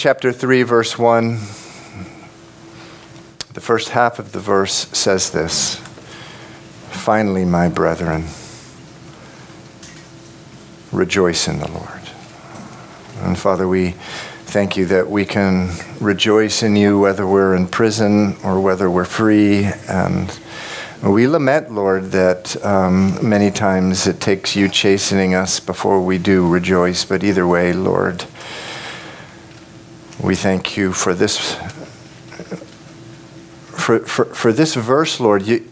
chapter 3, verse 1, the first half of the verse says this Finally, my brethren, rejoice in the Lord. And Father, we thank you that we can rejoice in you whether we're in prison or whether we're free. And we lament, Lord, that um, many times it takes you chastening us before we do rejoice. But either way, Lord, we thank you for this for, for, for this verse, Lord. You,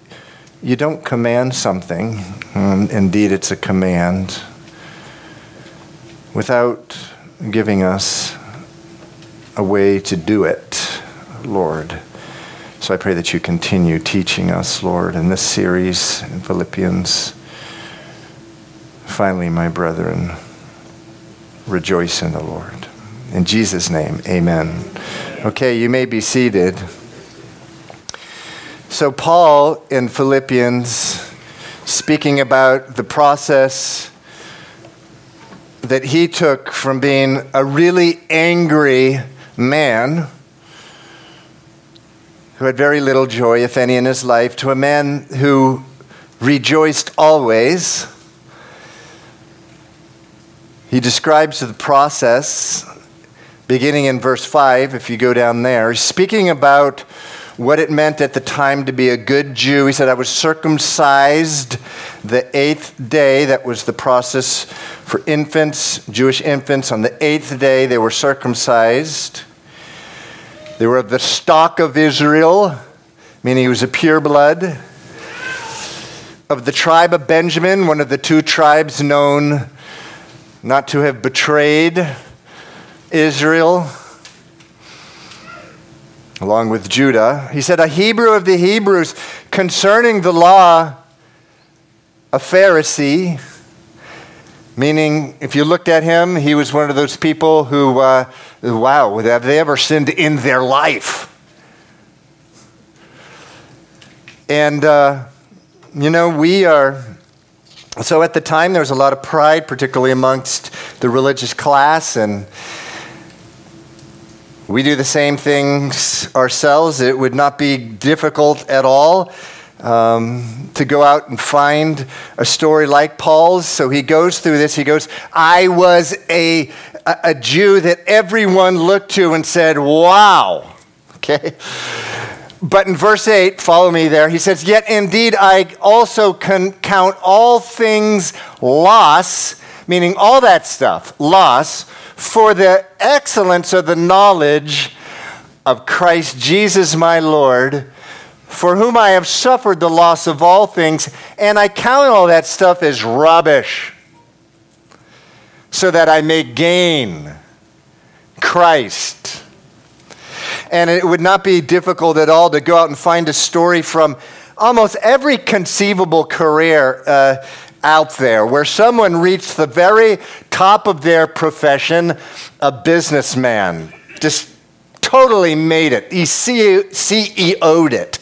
you don't command something, um, indeed, it's a command, without giving us a way to do it, Lord. So I pray that you continue teaching us, Lord, in this series in Philippians. Finally, my brethren, rejoice in the Lord. In Jesus' name, amen. Okay, you may be seated. So, Paul in Philippians, speaking about the process that he took from being a really angry man who had very little joy, if any, in his life, to a man who rejoiced always. He describes the process beginning in verse 5, if you go down there, speaking about what it meant at the time to be a good Jew. He said, I was circumcised the eighth day. That was the process for infants, Jewish infants. On the eighth day, they were circumcised. They were of the stock of Israel, meaning he was a pure blood. Of the tribe of Benjamin, one of the two tribes known not to have betrayed Israel, along with Judah. He said, A Hebrew of the Hebrews concerning the law, a Pharisee, meaning if you looked at him, he was one of those people who, uh, wow, have they ever sinned in their life? And, uh, you know, we are. So at the time, there was a lot of pride, particularly amongst the religious class, and we do the same things ourselves. It would not be difficult at all um, to go out and find a story like Paul's. So he goes through this. He goes, I was a, a Jew that everyone looked to and said, Wow. Okay? But in verse 8, follow me there, he says, Yet indeed I also can count all things loss, meaning all that stuff, loss for the excellence of the knowledge of Christ Jesus my Lord, for whom I have suffered the loss of all things, and I count all that stuff as rubbish, so that I may gain Christ. And it would not be difficult at all to go out and find a story from almost every conceivable career. Uh, out there where someone reached the very top of their profession, a businessman, just totally made it. He CEO'd it.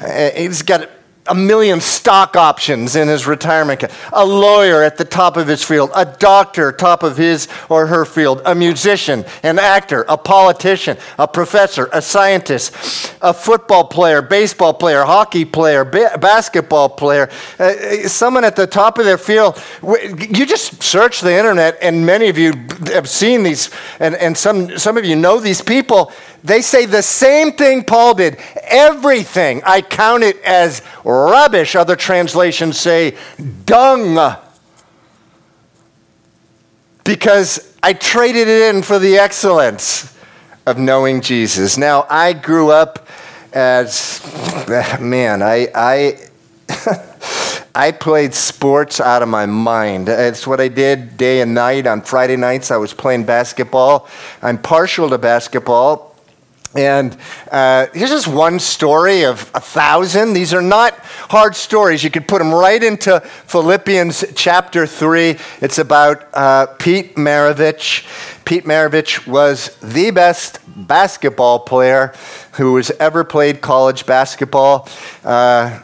Uh, he's got a million stock options in his retirement. A lawyer at the top of his field, a doctor top of his or her field, a musician, an actor, a politician, a professor, a scientist, a football player, baseball player, hockey player, ba- basketball player, uh, uh someone at the top of their field. You just search the internet, and many of you have seen these, and, and some, some of you know these people. They say the same thing Paul did. Everything I count it as rubbish. Other translations say dung. Because I traded it in for the excellence of knowing Jesus. Now, I grew up as, man, I, I, I played sports out of my mind. It's what I did day and night. On Friday nights, I was playing basketball. I'm partial to basketball and uh, here's just one story of a thousand. These are not hard stories. You could put them right into Philippians chapter 3. It's about uh, Pete Maravich. Pete Maravich was the best basketball player who has ever played college basketball. Uh,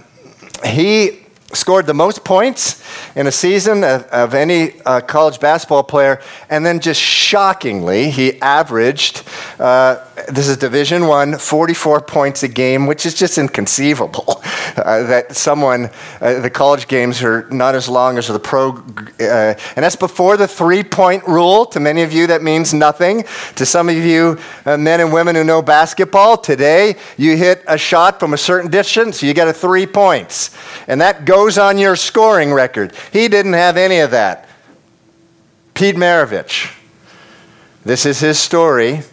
he scored the most points in a season of, of any uh, college basketball player, and then just shockingly, he averaged. Uh, this is Division One, 44 points a game, which is just inconceivable. Uh, that someone, uh, the college games are not as long as the pro, uh, and that's before the three-point rule. To many of you, that means nothing. To some of you, uh, men and women who know basketball, today you hit a shot from a certain distance, you get a three points, and that goes on your scoring record. He didn't have any of that. Pete Maravich. This is his story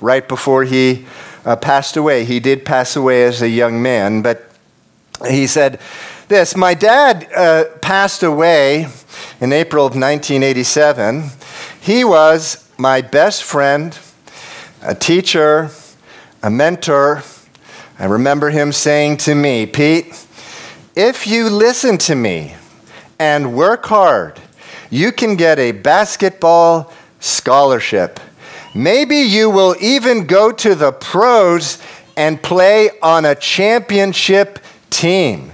right before he uh, passed away. He did pass away as a young man, but he said this My dad uh, passed away in April of 1987. He was my best friend, a teacher, a mentor. I remember him saying to me, Pete, if you listen to me and work hard, you can get a basketball scholarship. Maybe you will even go to the pros and play on a championship team.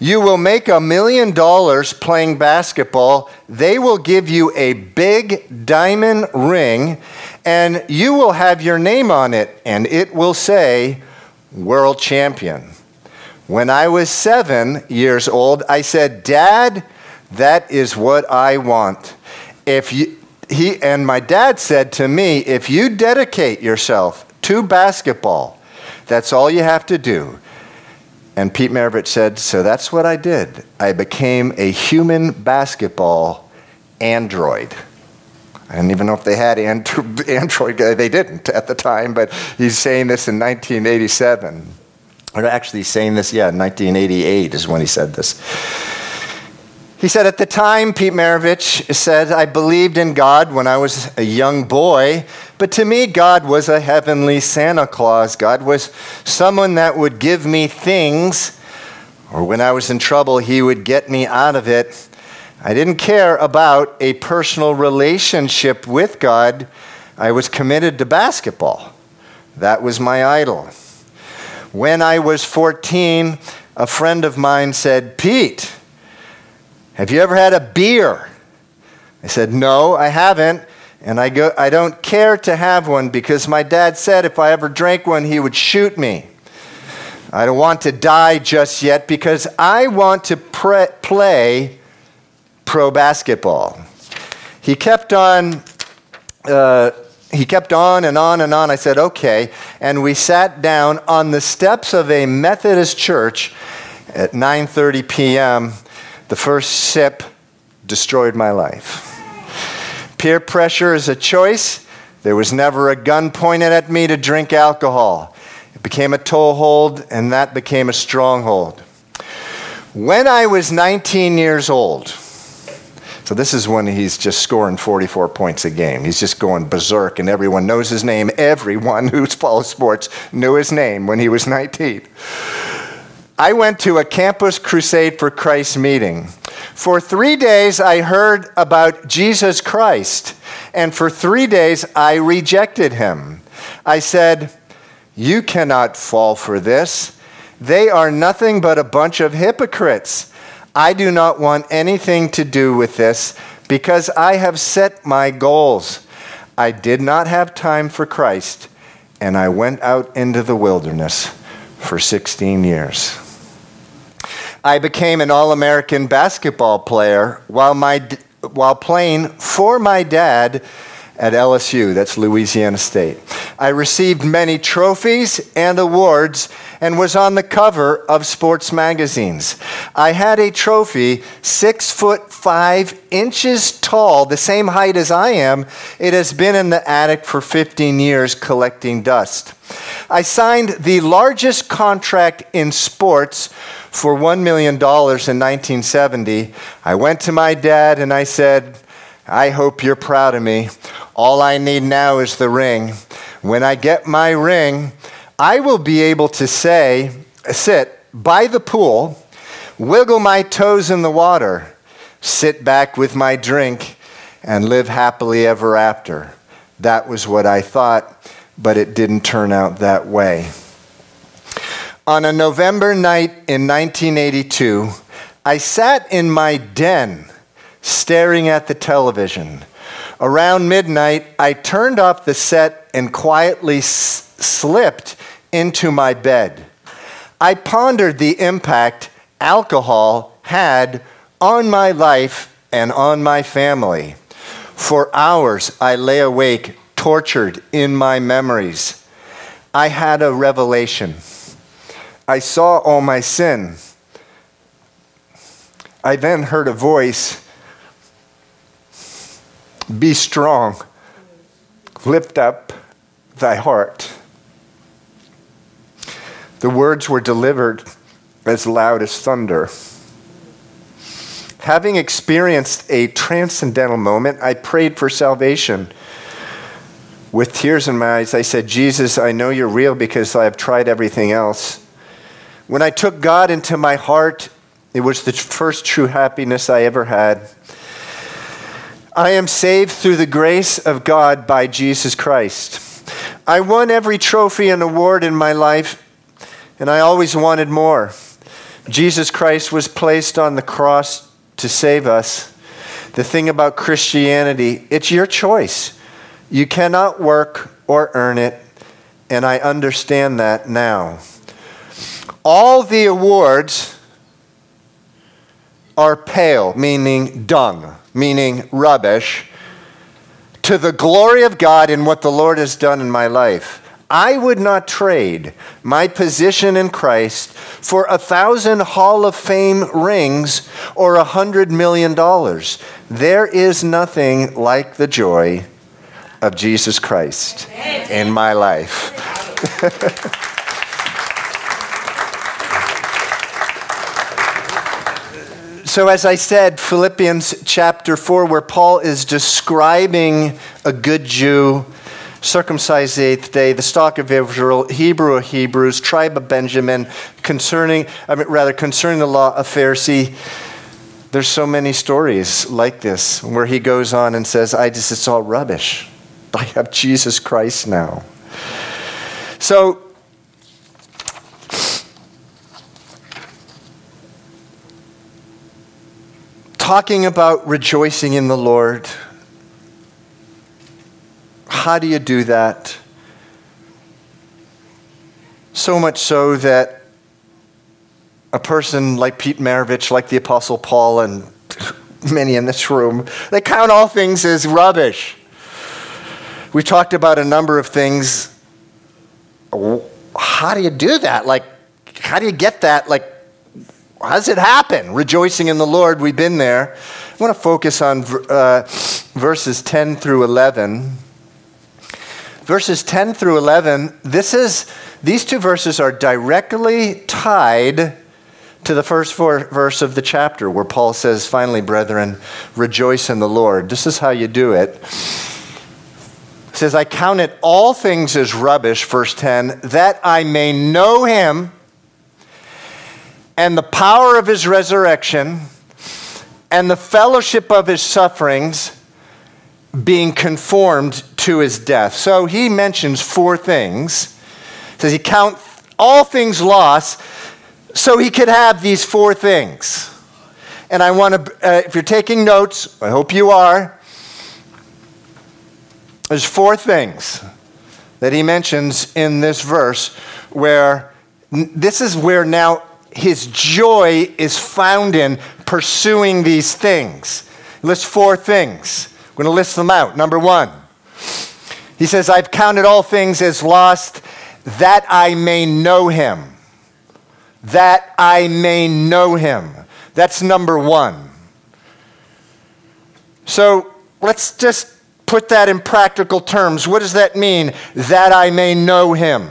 You will make a million dollars playing basketball. They will give you a big diamond ring, and you will have your name on it, and it will say world champion. When I was seven years old, I said, Dad, that is what I want. If you, he and my dad said to me, if you dedicate yourself to basketball, that's all you have to do. And Pete Maravich said, so that's what I did. I became a human basketball android. I don't even know if they had Android. Uh, they didn't at the time, but he's saying this in 1987. Or actually, saying this, yeah, 1988 is when he said this. He said, At the time, Pete Maravich said, I believed in God when I was a young boy, but to me, God was a heavenly Santa Claus. God was someone that would give me things, or when I was in trouble, he would get me out of it. I didn't care about a personal relationship with God. I was committed to basketball. That was my idol. When I was 14, a friend of mine said, Pete, have you ever had a beer? I said, No, I haven't. And I, go, I don't care to have one because my dad said if I ever drank one, he would shoot me. I don't want to die just yet because I want to pre- play pro basketball. He kept on. Uh, he kept on and on and on. I said, okay. And we sat down on the steps of a Methodist church at 9:30 p.m. The first sip destroyed my life. Peer pressure is a choice. There was never a gun pointed at me to drink alcohol. It became a toehold, and that became a stronghold. When I was 19 years old, so this is when he's just scoring 44 points a game. He's just going berserk, and everyone knows his name. Everyone who follows sports knew his name when he was 19. I went to a Campus Crusade for Christ meeting. For three days, I heard about Jesus Christ, and for three days, I rejected him. I said, You cannot fall for this. They are nothing but a bunch of hypocrites. I do not want anything to do with this because I have set my goals. I did not have time for Christ, and I went out into the wilderness for 16 years. I became an All American basketball player while, my, while playing for my dad at LSU, that's Louisiana State. I received many trophies and awards and was on the cover of sports magazines. I had a trophy six foot five inches tall, the same height as I am. It has been in the attic for 15 years collecting dust. I signed the largest contract in sports for $1 million in 1970. I went to my dad and I said, I hope you're proud of me. All I need now is the ring. When I get my ring, I will be able to say, sit by the pool, wiggle my toes in the water, sit back with my drink, and live happily ever after. That was what I thought, but it didn't turn out that way. On a November night in 1982, I sat in my den staring at the television. Around midnight, I turned off the set and quietly s- slipped into my bed. I pondered the impact alcohol had on my life and on my family. For hours, I lay awake, tortured in my memories. I had a revelation. I saw all my sin. I then heard a voice Be strong, lift up thy heart. The words were delivered as loud as thunder. Having experienced a transcendental moment, I prayed for salvation. With tears in my eyes, I said, Jesus, I know you're real because I have tried everything else. When I took God into my heart, it was the first true happiness I ever had. I am saved through the grace of God by Jesus Christ. I won every trophy and award in my life, and I always wanted more. Jesus Christ was placed on the cross to save us. The thing about Christianity, it's your choice. You cannot work or earn it, and I understand that now. All the awards are pale, meaning dung, meaning rubbish, to the glory of God in what the Lord has done in my life. I would not trade my position in Christ for a thousand Hall of Fame rings or a hundred million dollars. There is nothing like the joy of Jesus Christ in my life. so, as I said, Philippians chapter 4, where Paul is describing a good Jew, circumcised the eighth day, the stock of Israel, Hebrew of Hebrews, tribe of Benjamin, concerning, I mean, rather, concerning the law of Pharisee. There's so many stories like this where he goes on and says, I just, it's all rubbish. I have Jesus Christ now. So, talking about rejoicing in the Lord, how do you do that? So much so that a person like Pete Maravich, like the Apostle Paul, and many in this room, they count all things as rubbish. We talked about a number of things. How do you do that? Like, how do you get that? Like, how does it happen? Rejoicing in the Lord, we've been there. I want to focus on uh, verses 10 through 11. Verses 10 through 11, this is, these two verses are directly tied to the first verse of the chapter where Paul says, Finally, brethren, rejoice in the Lord. This is how you do it says, I count it all things as rubbish, verse 10, that I may know him and the power of his resurrection and the fellowship of his sufferings, being conformed to his death. So he mentions four things. He says he count all things lost so he could have these four things. And I want to, uh, if you're taking notes, I hope you are, there's four things that he mentions in this verse where this is where now his joy is found in pursuing these things. List four things. I'm going to list them out. Number one, he says, I've counted all things as lost that I may know him. That I may know him. That's number one. So let's just put that in practical terms. What does that mean? That I may know him.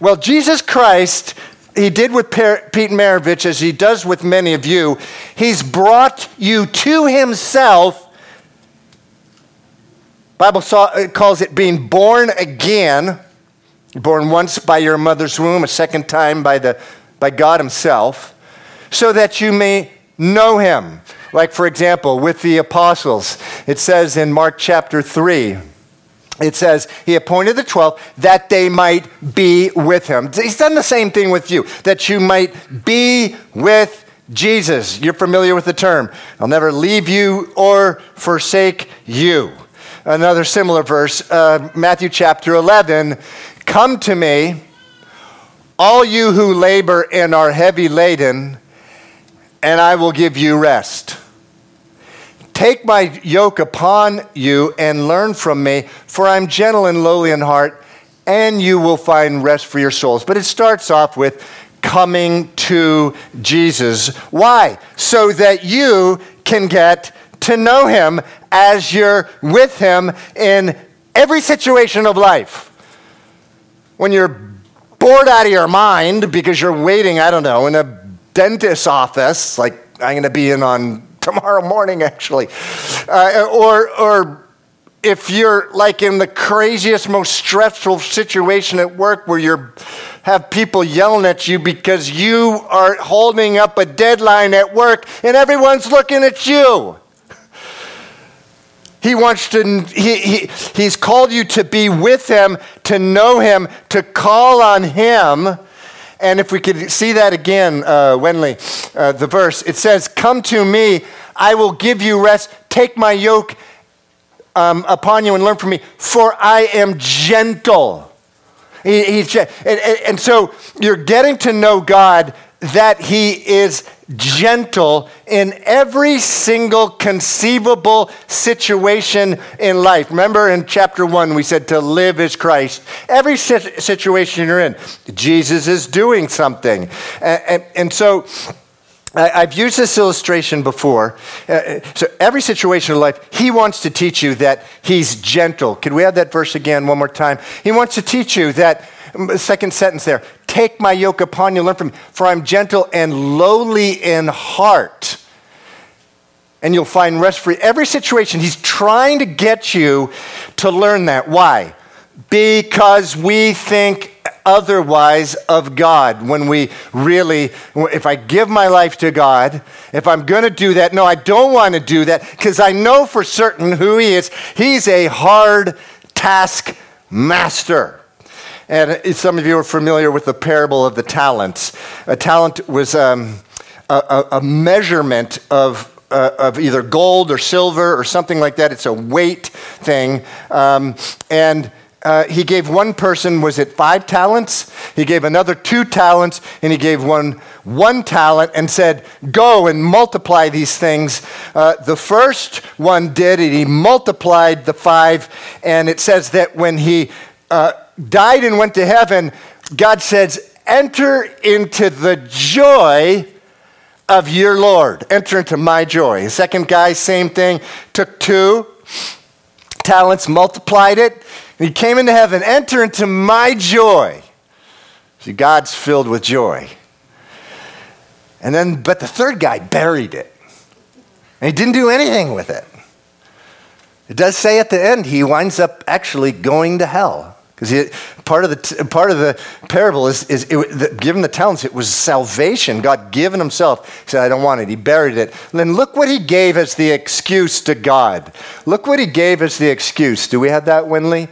Well, Jesus Christ, he did with Pete Maravich as he does with many of you. He's brought you to himself. Bible uh, calls it being born again. Born once by your mother's womb, a second time by, the, by God himself, so that you may know him. Like, for example, with the apostles, it says in Mark chapter 3, it says, He appointed the 12 that they might be with him. He's done the same thing with you, that you might be with Jesus, you're familiar with the term. I'll never leave you or forsake you. Another similar verse, uh, Matthew chapter 11 Come to me, all you who labor and are heavy laden, and I will give you rest. Take my yoke upon you and learn from me, for I'm gentle and lowly in heart, and you will find rest for your souls. But it starts off with coming to Jesus. Why? So that you can get to know him as you're with him in every situation of life. When you're bored out of your mind because you're waiting, I don't know, in a dentist's office, like I'm going to be in on tomorrow morning, actually. Uh, or, or if you're like in the craziest, most stressful situation at work where you have people yelling at you because you are holding up a deadline at work and everyone's looking at you. He wants to, he, he, he's called you to be with him, to know him, to call on him. And if we could see that again, uh, Wenley, uh, the verse, it says, Come to me, I will give you rest. Take my yoke um, upon you and learn from me, for I am gentle. He, and, and so you're getting to know God that He is gentle in every single conceivable situation in life. Remember in chapter one, we said to live is Christ. Every situation you're in, Jesus is doing something. And, and, and so, I've used this illustration before. Uh, so, every situation in life, he wants to teach you that he's gentle. Could we have that verse again one more time? He wants to teach you that, second sentence there, take my yoke upon you, learn from me, for I'm gentle and lowly in heart. And you'll find rest for every situation. He's trying to get you to learn that. Why? Because we think otherwise of God when we really, if I give my life to God, if I'm going to do that, no, I don't want to do that because I know for certain who He is. He's a hard task master. And some of you are familiar with the parable of the talents. A talent was um, a, a, measurement of uh, of either gold or silver or something like that. It's a weight thing. Um, and uh, he gave one person, was it five talents? He gave another two talents, and he gave one one talent and said, Go and multiply these things. Uh, the first one did it, he multiplied the five, and it says that when he uh, died and went to heaven, God says, Enter into the joy of your Lord. Enter into my joy. The second guy, same thing, took two talents, multiplied it and he came into heaven, enter into my joy. See, God's filled with joy. And then, but the third guy buried it. And he didn't do anything with it. It does say at the end, he winds up actually going to hell. Because part, of the, part of the parable is, is it, the, given the talents, it was salvation. God given himself. He said, I don't want it. He buried it. Then look what he gave as the excuse to God. Look what he gave as the excuse. Do we have that, Winley?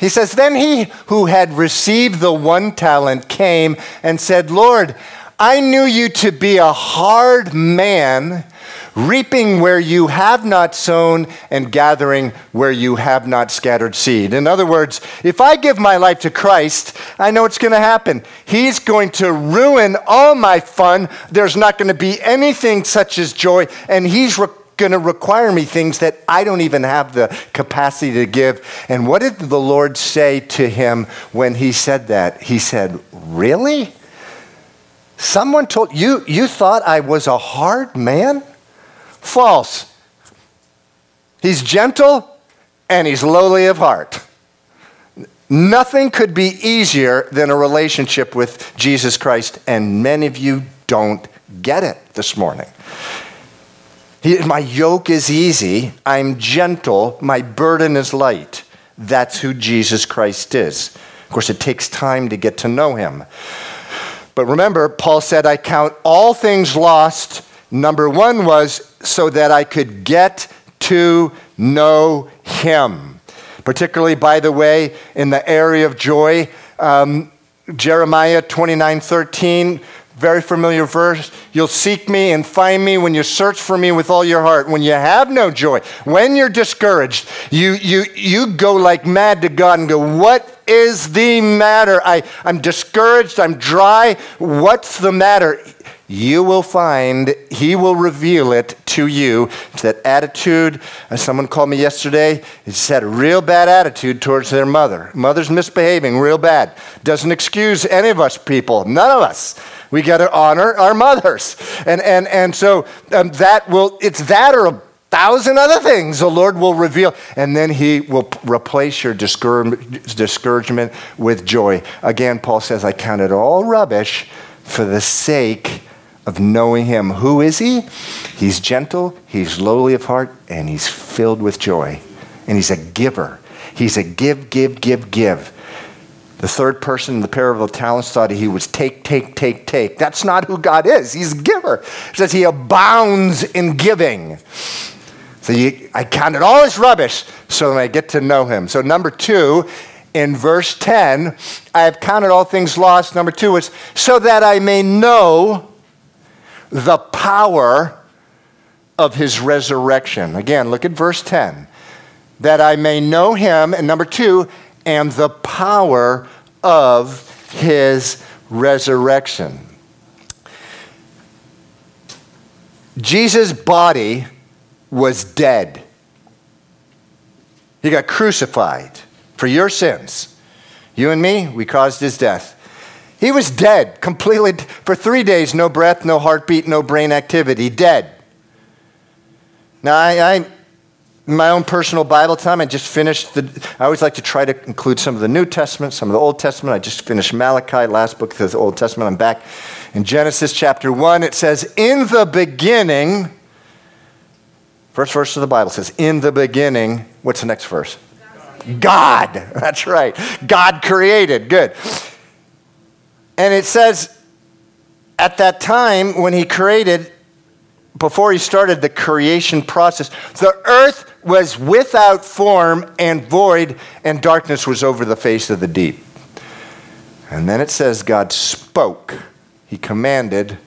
He says, Then he who had received the one talent came and said, Lord, I knew you to be a hard man reaping where you have not sown and gathering where you have not scattered seed. In other words, if I give my life to Christ, I know what's going to happen. He's going to ruin all my fun. There's not going to be anything such as joy, and He's re- going to require me things that I don't even have the capacity to give. And what did the Lord say to him when he said that? He said, Really? Someone told you, you thought I was a hard man? False. He's gentle and he's lowly of heart. Nothing could be easier than a relationship with Jesus Christ, and many of you don't get it this morning. He, my yoke is easy, I'm gentle, my burden is light. That's who Jesus Christ is. Of course, it takes time to get to know him. But remember, Paul said, I count all things lost Number one was so that I could get to know Him. Particularly, by the way, in the area of joy, um, Jeremiah 29 13, very familiar verse. You'll seek me and find me when you search for me with all your heart. When you have no joy, when you're discouraged, you, you, you go like mad to God and go, What is the matter? I, I'm discouraged. I'm dry. What's the matter? You will find, He will reveal it to you. It's that attitude. Uh, someone called me yesterday. He said a real bad attitude towards their mother. Mother's misbehaving real bad. Doesn't excuse any of us people, none of us. We got to honor our mothers. And, and, and so um, that will, it's that or a thousand other things the Lord will reveal, and then He will replace your discouragement with joy. Again, Paul says, I count it all rubbish for the sake of knowing Him. Who is He? He's gentle, He's lowly of heart, and He's filled with joy. And He's a giver. He's a give, give, give, give. The third person in the parable of the talents thought he was take, take, take, take. That's not who God is. He's a giver. It says he abounds in giving. So you, I counted all this rubbish so that I get to know him. So number two, in verse 10, I have counted all things lost. Number two is so that I may know the power of his resurrection. Again, look at verse 10. That I may know him, and number two, and the power of his resurrection. Jesus' body was dead. He got crucified for your sins. You and me, we caused his death. He was dead, completely, for three days, no breath, no heartbeat, no brain activity, dead. Now, I, I my own personal Bible time, I just finished the, I always like to try to include some of the New Testament, some of the Old Testament. I just finished Malachi, last book of the Old Testament. I'm back in Genesis chapter 1. It says, In the beginning, first verse of the Bible says, In the beginning, what's the next verse? God. God. That's right. God created. Good. And it says, at that time when he created, before he started the creation process, the earth was without form and void, and darkness was over the face of the deep. And then it says, God spoke, he commanded,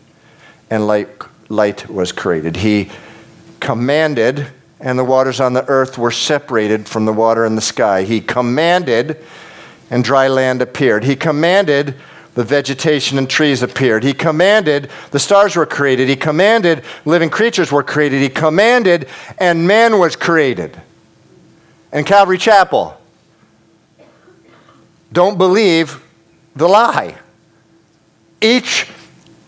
and light, light was created. He commanded, and the waters on the earth were separated from the water in the sky. He commanded, and dry land appeared. He commanded, the vegetation and trees appeared. He commanded, the stars were created. He commanded, living creatures were created. He commanded, and man was created. And Calvary Chapel, don't believe the lie. Each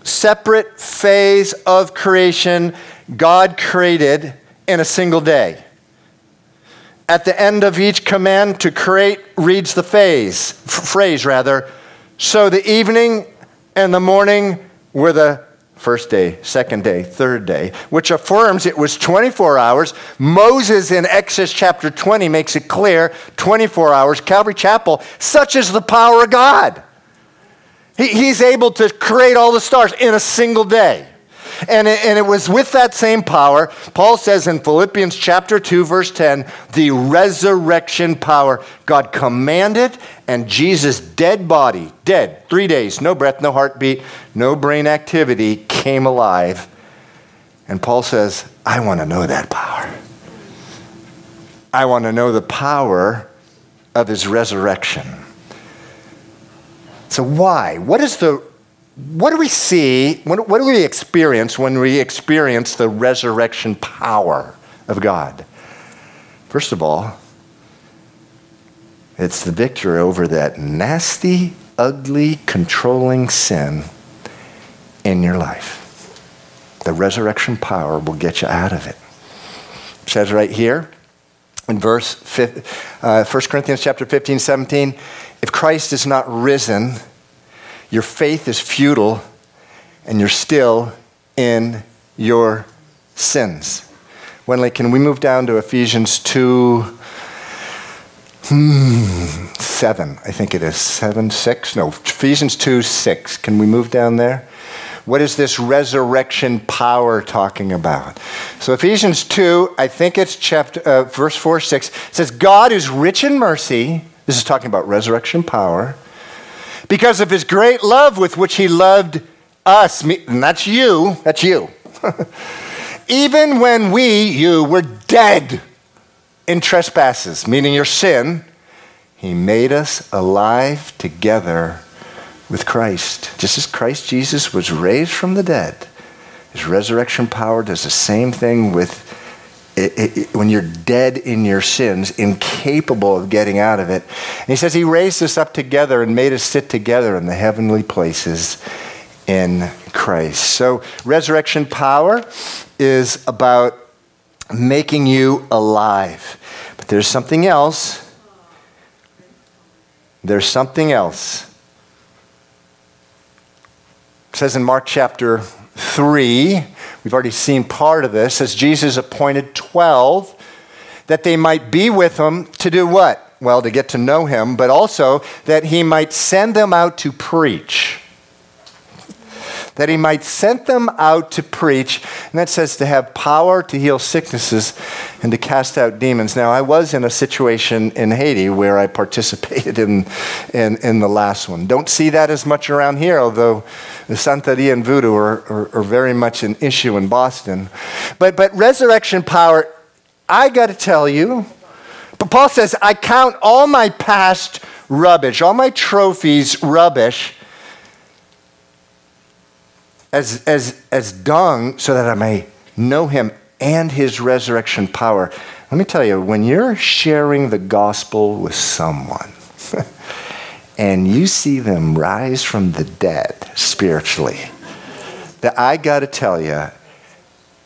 separate phase of creation, God created in a single day. At the end of each command to create reads the phase, f- phrase rather, so the evening and the morning were the first day, second day, third day, which affirms it was 24 hours. Moses in Exodus chapter 20 makes it clear 24 hours. Calvary Chapel, such is the power of God. He, he's able to create all the stars in a single day. And it, and it was with that same power, Paul says in Philippians chapter 2, verse 10, the resurrection power. God commanded, and Jesus' dead body, dead, three days, no breath, no heartbeat, no brain activity, came alive. And Paul says, I want to know that power. I want to know the power of his resurrection. So, why? What is the what do we see, what, what do we experience when we experience the resurrection power of God? First of all, it's the victory over that nasty, ugly, controlling sin in your life. The resurrection power will get you out of it. It says right here in verse uh, 1 Corinthians chapter 15, 17, if Christ is not risen, your faith is futile and you're still in your sins. Wenley, can we move down to Ephesians 2? Hmm, 7, I think it is. 7, 6? No, Ephesians 2, 6. Can we move down there? What is this resurrection power talking about? So Ephesians 2, I think it's chapter, uh, verse 4, 6, says, God is rich in mercy. This is talking about resurrection power because of his great love with which he loved us, and that's you, that's you. Even when we, you, were dead in trespasses, meaning your sin, he made us alive together with Christ. Just as Christ Jesus was raised from the dead, his resurrection power does the same thing with it, it, when you're dead in your sins, incapable of getting out of it. And he says he raised us up together and made us sit together in the heavenly places in Christ. So, resurrection power is about making you alive. But there's something else. There's something else. It says in Mark chapter 3, we've already seen part of this, as Jesus appointed 12 that they might be with him to do what? Well, to get to know him, but also that he might send them out to preach that he might send them out to preach. And that says to have power to heal sicknesses and to cast out demons. Now, I was in a situation in Haiti where I participated in, in, in the last one. Don't see that as much around here, although the Santeria and voodoo are, are, are very much an issue in Boston. But, but resurrection power, I got to tell you, but Paul says, I count all my past rubbish, all my trophies rubbish as, as, as dung so that I may know him and his resurrection power. Let me tell you, when you're sharing the gospel with someone and you see them rise from the dead spiritually, that I got to tell you,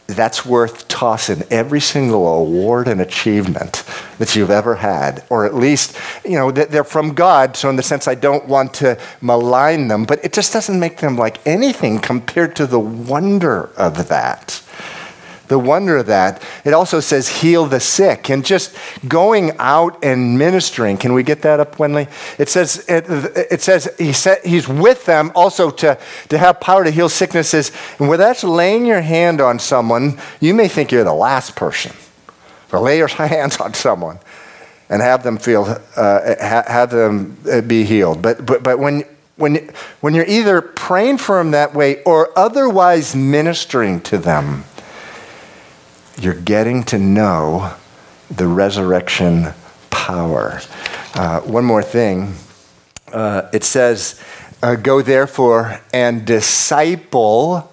that's worth tossing every single award and achievement that you've ever had, or at least, you know, they're from God. So, in the sense, I don't want to malign them, but it just doesn't make them like anything compared to the wonder of that the wonder of that. It also says heal the sick and just going out and ministering. Can we get that up, Wenley? It says, it, it says he said, he's with them also to, to have power to heal sicknesses. And where that's laying your hand on someone, you may think you're the last person. Or lay your hands on someone and have them feel, uh, have them uh, be healed. But, but, but when, when, when you're either praying for them that way or otherwise ministering to them, you're getting to know the resurrection power. Uh, one more thing uh, it says, uh, Go therefore and disciple.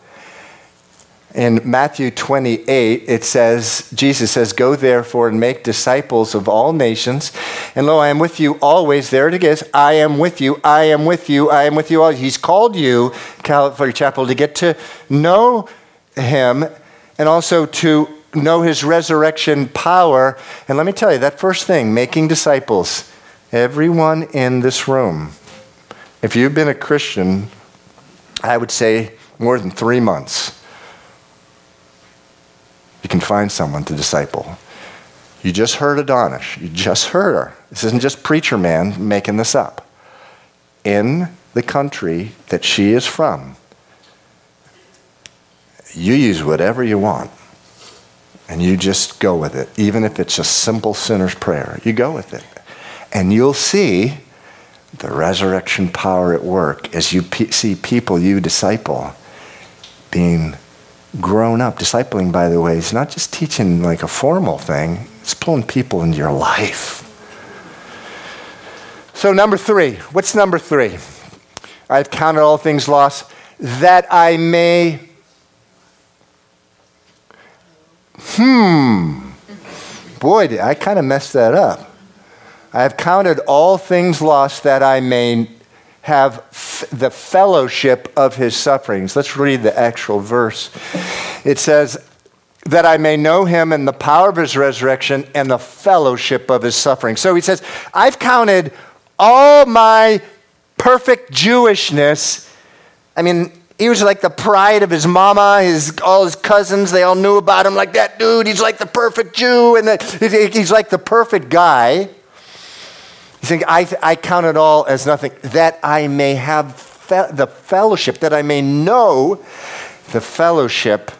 In Matthew 28, it says, Jesus says, Go therefore and make disciples of all nations. And lo, I am with you always. There it is. I am with you. I am with you. I am with you always. He's called you, Calvary Chapel, to get to know him and also to know his resurrection power. And let me tell you, that first thing, making disciples, everyone in this room, if you've been a Christian, I would say more than three months, you can find someone to disciple. You just heard Adonish. You just heard her. This isn't just preacher man making this up. In the country that she is from, you use whatever you want and you just go with it, even if it's a simple sinner's prayer. You go with it. And you'll see the resurrection power at work as you see people you disciple being grown up. Discipling, by the way, is not just teaching like a formal thing, it's pulling people into your life. So, number three, what's number three? I've counted all things lost that I may Hmm. Boy, did I kind of messed that up. I have counted all things lost that I may have f- the fellowship of his sufferings. Let's read the actual verse. It says, that I may know him and the power of his resurrection and the fellowship of his suffering. So he says, I've counted all my perfect Jewishness. I mean, he was like the pride of his mama, his, all his cousins, they all knew about him like that dude. He's like the perfect Jew, and the, he's like the perfect guy. You think, I, I count it all as nothing, that I may have fe- the fellowship, that I may know the fellowship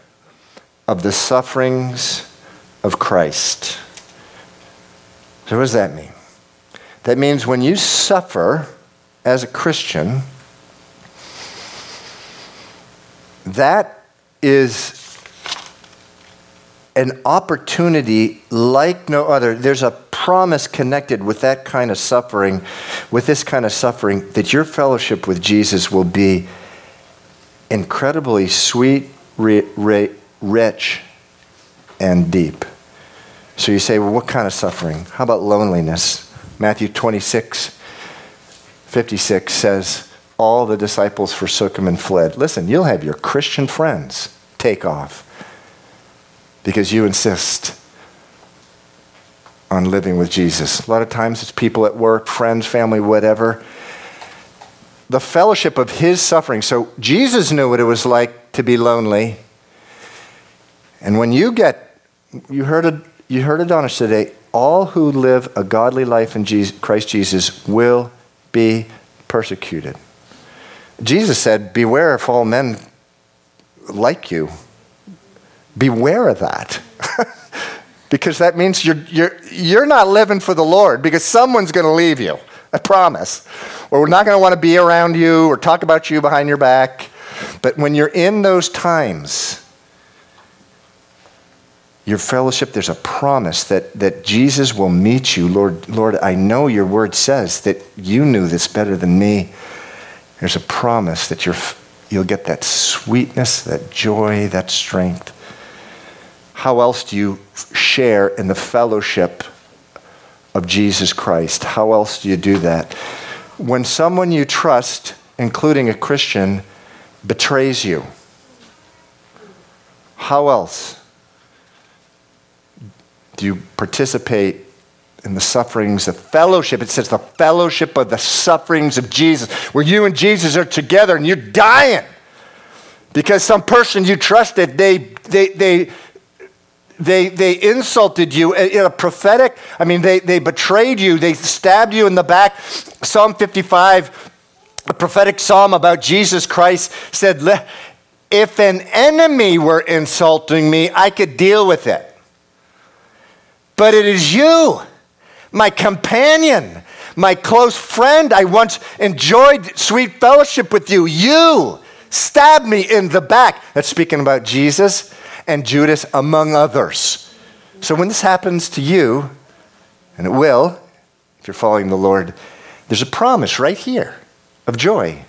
of the sufferings of Christ. So, what does that mean? That means when you suffer as a Christian, that is an opportunity like no other. There's a promise connected with that kind of suffering, with this kind of suffering, that your fellowship with Jesus will be incredibly sweet, rich, and deep. So you say, well, what kind of suffering? How about loneliness? Matthew 26, 56 says, All the disciples forsook him and fled. Listen, you'll have your Christian friends take off because you insist on living with Jesus. A lot of times it's people at work, friends, family, whatever. The fellowship of his suffering. So Jesus knew what it was like to be lonely. And when you get, you heard it, you heard it on today, all who live a godly life in Jesus, Christ Jesus will be persecuted. Jesus said, Beware if all men like you. Beware of that. because that means you're, you're, you're not living for the Lord because someone's going to leave you. I promise. Or we're not going to want to be around you or talk about you behind your back. But when you're in those times, your fellowship, there's a promise that, that Jesus will meet you. Lord, Lord, I know your word says that you knew this better than me. There's a promise that you're, you'll get that sweetness, that joy, that strength. How else do you share in the fellowship of Jesus Christ? How else do you do that? When someone you trust, including a Christian, betrays you, how else? Do you participate in the sufferings of fellowship? It says the fellowship of the sufferings of Jesus, where you and Jesus are together and you're dying because some person you trusted, they, they, they, they, they insulted you in a prophetic, I mean, they, they betrayed you, they stabbed you in the back. Psalm 55, a prophetic psalm about Jesus Christ, said, If an enemy were insulting me, I could deal with it but it is you, my companion, my close friend. I once enjoyed sweet fellowship with you. You stabbed me in the back. That's speaking about Jesus and Judas, among others. So when this happens to you, and it will, if you're following the Lord, there's a promise right here of joy.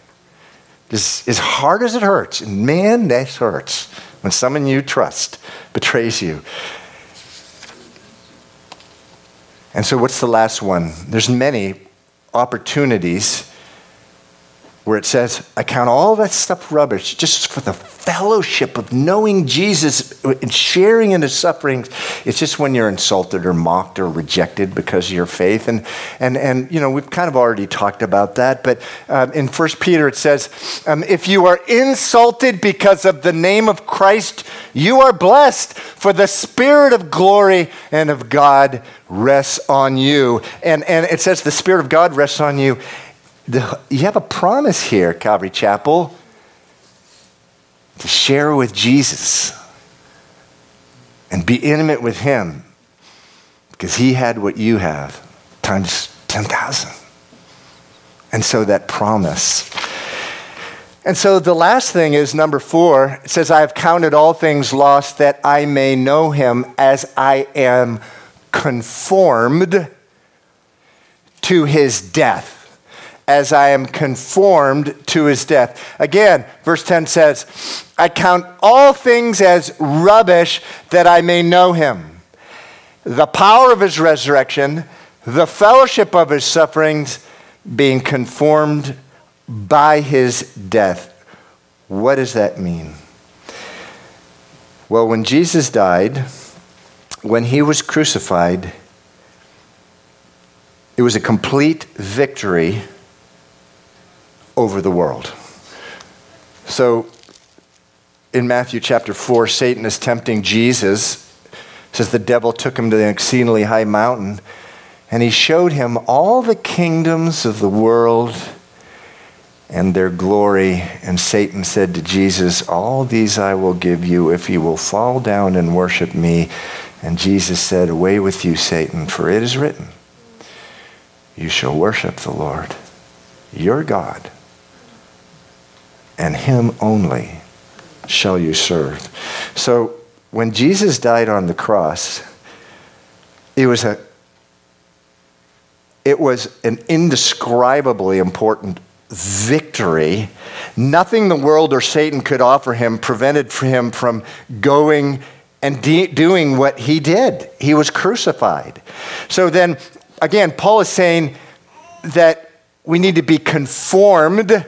As, as hard as it hurts, and man, that hurts when someone you trust betrays you. And so, what's the last one? There's many opportunities where it says, I count all that stuff rubbish just for the fellowship of knowing Jesus and sharing in his sufferings. It's just when you're insulted or mocked or rejected because of your faith. And, and, and you know, we've kind of already talked about that. But um, in 1 Peter, it says, um, If you are insulted because of the name of Christ, you are blessed, for the Spirit of glory and of God rests on you. And, and it says, The Spirit of God rests on you the, you have a promise here, Calvary Chapel, to share with Jesus and be intimate with Him because He had what you have times 10,000. And so that promise. And so the last thing is number four. It says, I have counted all things lost that I may know him as I am conformed to his death as I am conformed to his death. Again, verse 10 says, I count all things as rubbish that I may know him. The power of his resurrection, the fellowship of his sufferings, being conformed by his death. What does that mean? Well, when Jesus died, when he was crucified, it was a complete victory over the world. So in Matthew chapter 4, Satan is tempting Jesus. It says the devil took him to an exceedingly high mountain and he showed him all the kingdoms of the world and their glory. And Satan said to Jesus, All these I will give you if you will fall down and worship me. And Jesus said, Away with you, Satan, for it is written, You shall worship the Lord, your God, and Him only shall you serve. So when Jesus died on the cross, it was a it was an indescribably important victory. Nothing the world or Satan could offer him prevented him from going and de- doing what he did. He was crucified. So then, again, Paul is saying that we need to be conformed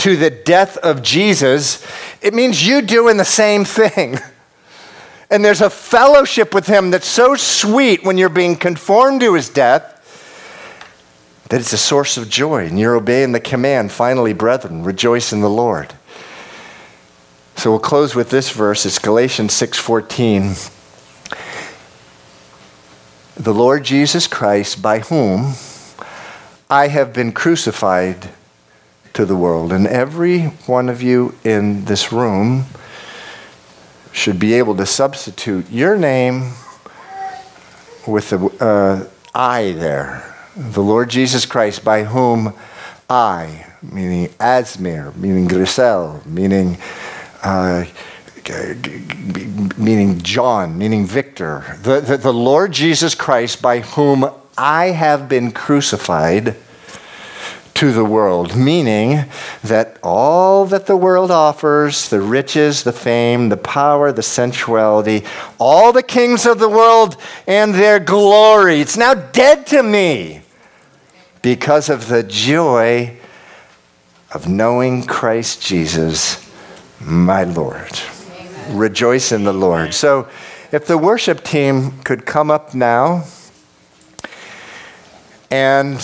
to the death of Jesus. It means you doing the same thing. And there's a fellowship with him that's so sweet when you're being conformed to his death that it's a source of joy. And you're obeying the command, finally, brethren, rejoice in the Lord. So we'll close with this verse. It's Galatians 6:14. The Lord Jesus Christ, by whom I have been crucified to the world. And every one of you in this room should be able to substitute your name with the uh, I there the Lord Jesus Christ, by whom I, meaning Asmir, meaning Grisel, meaning uh, meaning John, meaning Victor, the, the, the Lord Jesus Christ, by whom I have been crucified to the world, meaning that all that the world offers the riches, the fame, the power, the sensuality, all the kings of the world and their glory it's now dead to me because of the joy of knowing Christ Jesus, my Lord. Amen. Rejoice in the Lord. So, if the worship team could come up now and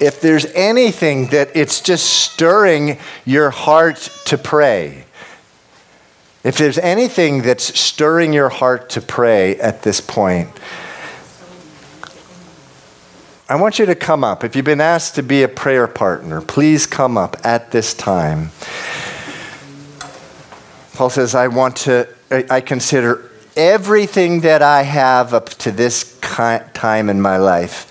if there's anything that it's just stirring your heart to pray, if there's anything that's stirring your heart to pray at this point, I want you to come up. If you've been asked to be a prayer partner, please come up at this time. Paul says, I want to, I consider everything that I have up to this time in my life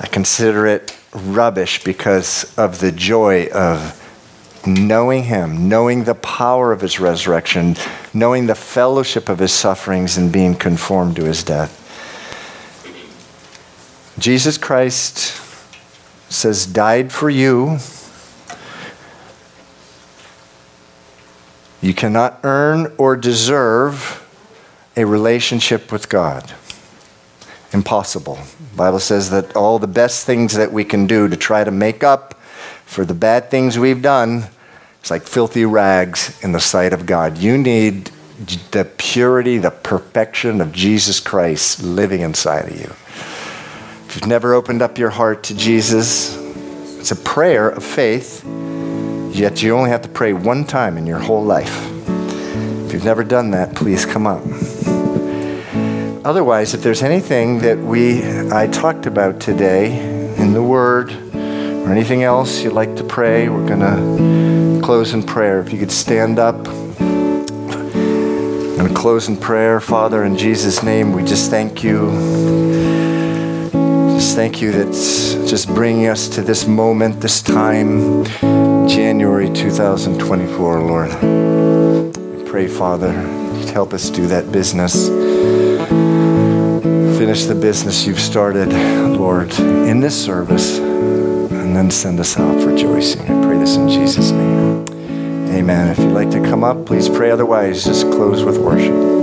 I consider it rubbish because of the joy of knowing Him, knowing the power of His resurrection, knowing the fellowship of His sufferings, and being conformed to His death. Jesus Christ says, died for you. You cannot earn or deserve a relationship with God. Impossible. The Bible says that all the best things that we can do to try to make up for the bad things we've done is like filthy rags in the sight of God. You need the purity, the perfection of Jesus Christ living inside of you. If you've never opened up your heart to Jesus, it's a prayer of faith, yet you only have to pray one time in your whole life. If you've never done that, please come up. Otherwise, if there's anything that we I talked about today in the Word or anything else you'd like to pray, we're going to close in prayer. If you could stand up. To close in prayer. Father, in Jesus' name, we just thank you. Just thank you that's just bringing us to this moment, this time, January 2024, Lord. I pray, Father, help us do that business finish the business you've started, Lord, in this service, and then send us out rejoicing. I pray this in Jesus' name. Amen. If you'd like to come up, please pray. Otherwise, just close with worship.